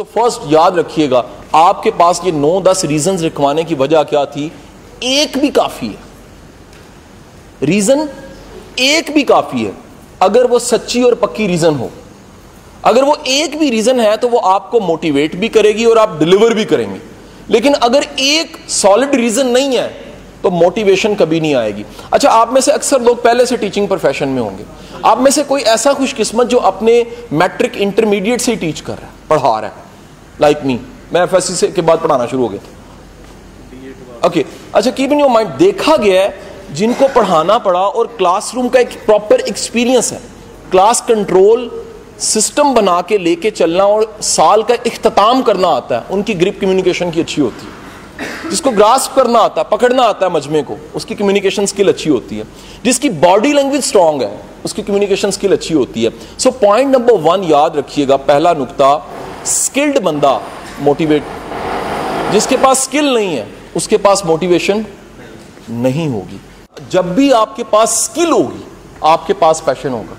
So first یاد رکھیے گا، آپ کے پاس یہ نو دس ریزنز رکھوانے کی وجہ کیا تھی؟ ایک بھی کافی ہے۔ ریزن ایک بھی کافی ہے۔ اگر وہ سچی اور پکی ریزن ہو۔ اگر وہ ایک بھی ریزن ہے تو وہ آپ کو موٹیویٹ بھی کرے گی اور آپ ڈلیور بھی کریں گے۔ لیکن اگر ایک سالڈ ریزن نہیں ہے تو موٹیویشن کبھی نہیں آئے گی۔ اچھا آپ میں سے اکثر لوگ پہلے سے ٹیچنگ پروفیشن میں ہوں گے۔ آپ میں سے کوئی ایسا خوش قسمت جو اپنے میٹرک انٹرمیڈیٹ سے ہی ٹیچ کر رہا ہے، پڑھا رہا ہے۔ لائک می میں ایف ایس سی کے بعد پڑھانا شروع ہو گیا تھا. اوکے اچھا کیپ ان یور مائنڈ دیکھا گیا ہے جن کو پڑھانا پڑا اور کلاس روم کا ایک پراپر ایکسپیرینس ہے. کلاس کنٹرول سسٹم بنا کے لے کے چلنا اور سال کا اختتام کرنا آتا ہے. ان کی گریپ کمیونیکیشن کی اچھی ہوتی ہے. جس کو گراسپ کرنا آتا ہے، پکڑنا آتا ہے مجمے کو، اس کی کمیونیکیشن سکل اچھی ہوتی ہے. جس کی باڈی لینگویج سٹرونگ ہے، اس کی کمیونیکیشن سکل اچھی ہوتی ہے. سو پوائنٹ نمبر ون یاد رکھیے گا، پہلا نقطہ سکلڈ بندہ موٹیویٹ جس کے پاس سکل نہیں ہے اس کے پاس موٹیویشن نہیں ہوگی جب بھی آپ کے پاس سکل ہوگی آپ کے پاس پیشن ہوگا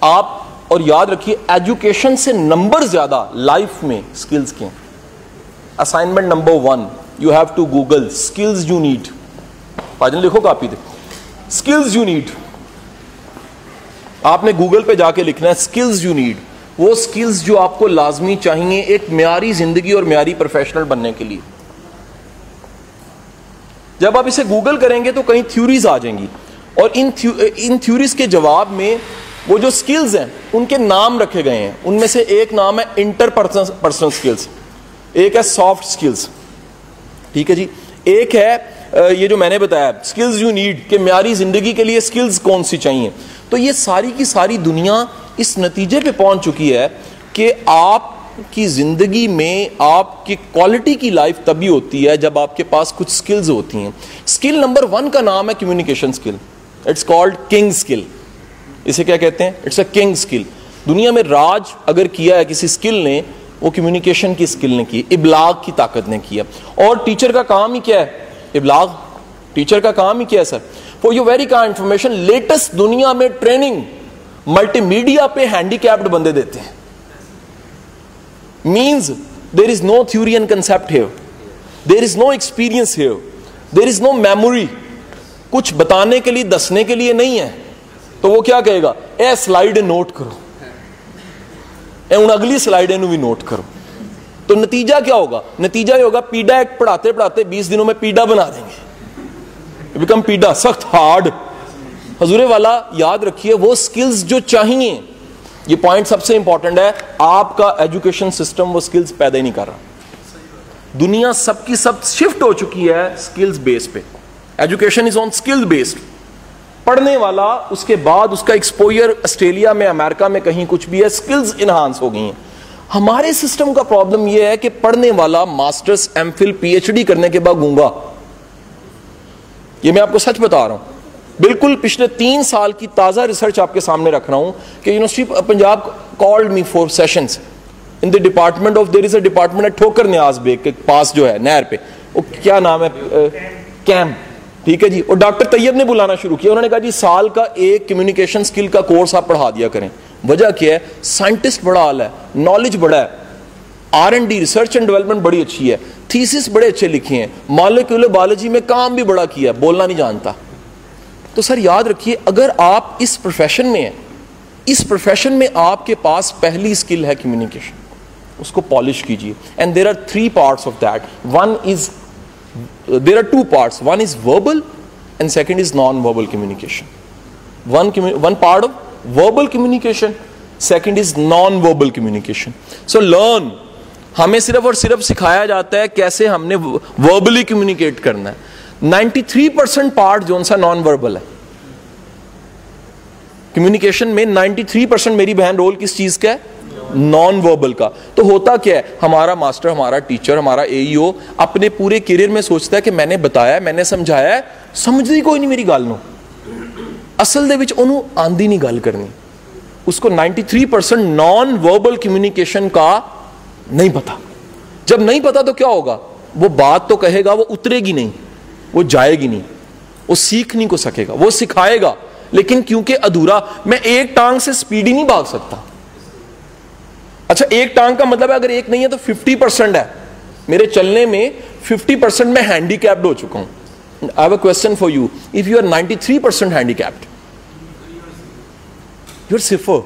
آپ اور یاد رکھیے ایجوکیشن سے نمبر زیادہ لائف میں سکلز کے assignment number one you have to Google skills you need پاجن لکھو کاپی دے اسکلز یو نیڈ آپ نے گوگل پہ جا کے لکھنا ہے اسکلز یو نیڈ وہ اسکلز جو آپ کو لازمی چاہیے ایک معیاری زندگی اور معیاری پروفیشنل بننے کے لیے۔ جب آپ اسے گوگل کریں گے تو کہیں تھیوریز آ جائیں گی۔ اور ان ان تھیوریز کے جواب میں وہ جو اسکلز ہیں، ان کے نام رکھے گئے ہیں۔ ان میں سے ایک نام ہے انٹر پرسنل اسکلس ایک ہے سافٹ اسکلس ٹھیک ہے جی؟ ایک ہے یہ جو میں نے بتایا اسکلز یو نیڈ کہ معیاری زندگی کے لیے اسکلز کون سی چاہیے۔ تو یہ ساری کی ساری دنیا اس نتیجے پہ پہنچ چکی ہے کہ آپ کی زندگی میں آپ کی کوالٹی کی لائف تبھی ہوتی ہے جب آپ کے پاس کچھ اسکلز ہوتی ہیں۔ اسکل نمبر ون کا نام ہے communication skill it's called king skill اسے کیا کہتے ہیں؟ اٹس اے کنگ اسکل دنیا میں راج اگر کیا ہے، کسی اسکل نے، وہ کمیونیکیشن کی اسکل نے کی، ابلاغ کی طاقت نے کیا۔ اور ٹیچر کا کام ہی کیا ہے؟ ابلاغ۔ ٹیچر کا کام ہی کیا ہے سر فور یو ویری کا انفارمیشن لیٹسٹ دنیا میں ٹریننگ ملٹی میڈیا پہ ہینڈی کیپڈ بندے دیتے ہیں۔ Means there is no theory and concept have there is no experience have there is no memory کچھ بتانے کے لیے، دسنے کے لیے نہیں ہے۔ تو وہ کیا کہے گا؟ اے سلائڈ نوٹ کرو۔ اے ہوں اگلی سلائڈ بھی نوٹ کرو۔ تو نتیجہ کیا ہوگا؟ نتیجہ یہ ہوگا، پیڈا ایک پڑھاتے پڑھاتے بیس دنوں میں پیڈا بنا دیں گے۔ بیکم پیڈا، سخت ہارڈ حضور والا یاد رکھیے وہ سکلز جو چاہیے۔ یہ پوائنٹ سب سے امپورٹنٹ ہے۔ آپ کا ایجوکیشن سسٹم وہ سکلز پیدا ہی نہیں کر رہا۔ دنیا سب کی سب شفٹ ہو چکی ہے سکلز بیس پہ۔ Education is on skill based پڑھنے والا اس کے بعد اس کا ایکسپوئر آسٹریلیا میں، امریکہ میں کہیں کچھ بھی ہے سکلز انہانس ہو گئی ہیں۔ ہمارے سسٹم کا پرابلم یہ ہے کہ پڑھنے والا masters M Phil P H D کرنے کے بعد گونگا۔ یہ میں آپ کو سچ بتا رہا ہوں۔ بالکل پچھلے تین سال کی تازہ ریسرچ آپ کے سامنے رکھ رہا ہوں کہ university Punjab called me for sessions in the department of there is a department Thokar Niaz Baig کے پاس جو ہے نہر پہ وہ کیا نام ہے کیمپ ٹھیک ہے جی اور ڈاکٹر طیب نے بلانا شروع کیا انہوں نے کہا جی سال کا ایک کمیونیکیشن سکل کا کورس آپ پڑھا دیا کریں وجہ کیا ہے سائنٹسٹ بڑا حال ہے نالج بڑا ہے R N D research and development بڑی اچھی ہے تھیسس بڑے اچھے لکھے ہیں مالکیولر بایولوجی میں کام بھی بڑا کیا ہے بولنا نہیں جانتا تو سر یاد رکھیے، اگر آپ اس پروفیشن میں ہیں، اس پروفیشن میں آپ کے پاس پہلی سکل ہے کمیونیکیشن اس کو پالش کیجیے۔ And there are three parts of that one is there are two parts one is verbal and second is non verbal communication one part of verbal communication second is non verbal communication so learn ہمیں صرف اور صرف سکھایا جاتا ہے کیسے ہم نے وربلی کمیونیکیٹ کرنا ہے۔ نائنٹی تھری پرسینٹ پارٹ جو سا نان وربل ہے۔ کمیونیکیشن میں نائنٹی تھری پرسینٹ میری بہن رول کس چیز کا ہے؟ نان وربل کا۔ تو ہوتا کیا ہے؟ ہمارا ماسٹر، ہمارا ٹیچر، ہمارا اے ای او اپنے پورے کیریئر میں سوچتا ہے کہ میں نے بتایا میں نے سمجھایا ہے۔ سمجھتی کوئی نہیں میری گل نو۔ اصل دے وچ انہوں آندھی نہیں گل کرنی۔ اس کو ninety three percent non verbal communication کا نہیں پتا۔ جب نہیں پتا تو کیا ہوگا؟ وہ بات تو کہے گا، وہ اترے گی نہیں، وہ جائے گی نہیں، وہ لیکن کیونکہ ادھورا میں ایک ٹانگ سے سپیڈ ہی نہیں بھاگ سکتا۔ اچھا ایک ٹانگ کا مطلب ہے اگر ایک نہیں ہے تو ففٹی پرسینٹ ہے۔ میرے چلنے میں ففٹی پرسینٹ میں ہینڈی کیپڈ ہو چکا ہوں۔ آئی a question for you if you are ninety three percent handy capped your صفر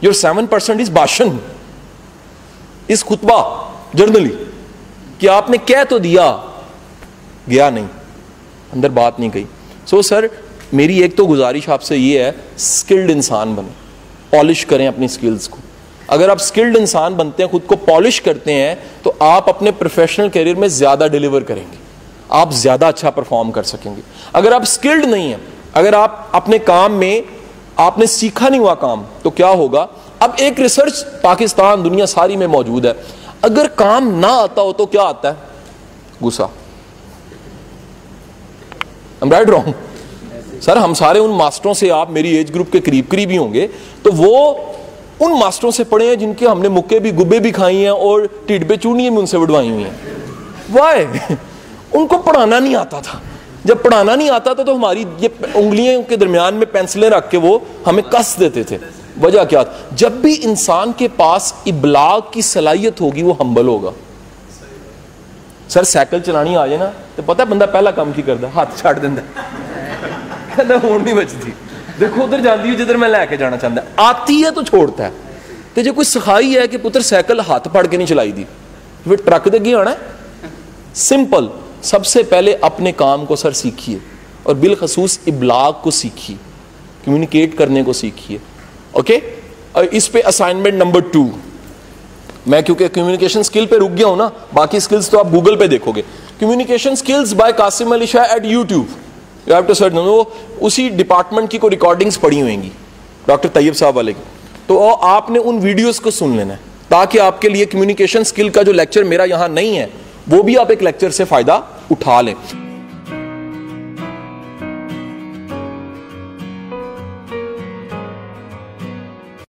یور سیون پرسینٹ از باشن اس خطبہ جرنلی کہ آپ نے کہہ تو دیا، گیا نہیں۔ اندر بات نہیں کہی سو سر میری ایک تو گزارش آپ سے یہ ہے اسکلڈ انسان بنے پالش کریں اپنی اسکلس کو۔ اگر آپ اسکلڈ انسان بنتے ہیں، خود کو پالش کرتے ہیں، تو آپ اپنے پروفیشنل کیریئر میں زیادہ ڈلیور کریں گے۔ آپ زیادہ اچھا پرفارم کر سکیں گے۔ اگر آپ اسکلڈ نہیں ہیں، اگر آپ اپنے کام میں آپ نے سیکھا نہیں ہوا کام، تو کیا ہوگا؟ اب ایک ریسرچ پاکستان دنیا ساری میں موجود ہے۔ اگر کام نہ آتا ہو تو کیا آتا ہے؟ گسا رائٹ رانگ سر، ہم سارے ان ماسٹروں سے، آپ میری ایج گروپ کے قریب قریب ہی ہوں گے۔ تو وہ ان ماسٹروں سے پڑھے ہیں جن کے ہم نے مکے بھی، گبے بھی کھائی ہیں اور ٹیٹ پہ چونی بھی ان سے بڑھوائی ہوئی ہیں۔ وائے ان کو پڑھانا نہیں آتا تھا۔ جب پڑھانا نہیں آتا تھا تو ہماری یہ انگلیوں کے درمیان میں پینسلیں رکھ کے وہ ہمیں کس دیتے تھے۔ وجہ کیا جب بھی انسان کے پاس ابلاغ کی صلاحیت ہوگی، وہ ہمبل ہوگا۔ سر، سائیکل چلانی آ جائے نا، تو پتہ بندہ پہلا کام کی کرتا ہاتھ چھاٹ دینا کہتا ہوں نہیں بچتی دیکھو ادھر جاتی ہوں جدھر میں لے کے جانا چاہتا آتی ہے تو چھوڑتا ہے تو جو کوئی سکھائی ہے کہ پتر سائیکل ہاتھ پڑ کے نہیں چلائی دی پھر ٹرک دے گی آنا ہے سمپل سب سے پہلے اپنے کام کو سر سیکھیے اور بالخصوص ابلاغ کو سیکھیے کمیونیکیٹ کرنے کو سیکھیے اوکے اور اس پہ اسائنمنٹ نمبر ٹو میں کیونکہ کمیونیکیشن اسکل پہ رک گیا ہوں نا باقی اسکلس تو آپ گوگل پہ دیکھو گے communication skills by Qasim Ali Shah at YouTube you have to search وہ اسی ڈپارٹمنٹ کی کوئی ریکارڈنگس پڑی ہوئیں گی. ڈاکٹر طیب صاحب والے کی. تو آپ نے ان ویڈیوز کو سن لینا ہے تاکہ آپ کے لیے کمیونیکیشن اسکل کا جو لیکچر میرا یہاں نہیں ہے، وہ بھی آپ ایک لیکچر سے فائدہ اٹھا لیں۔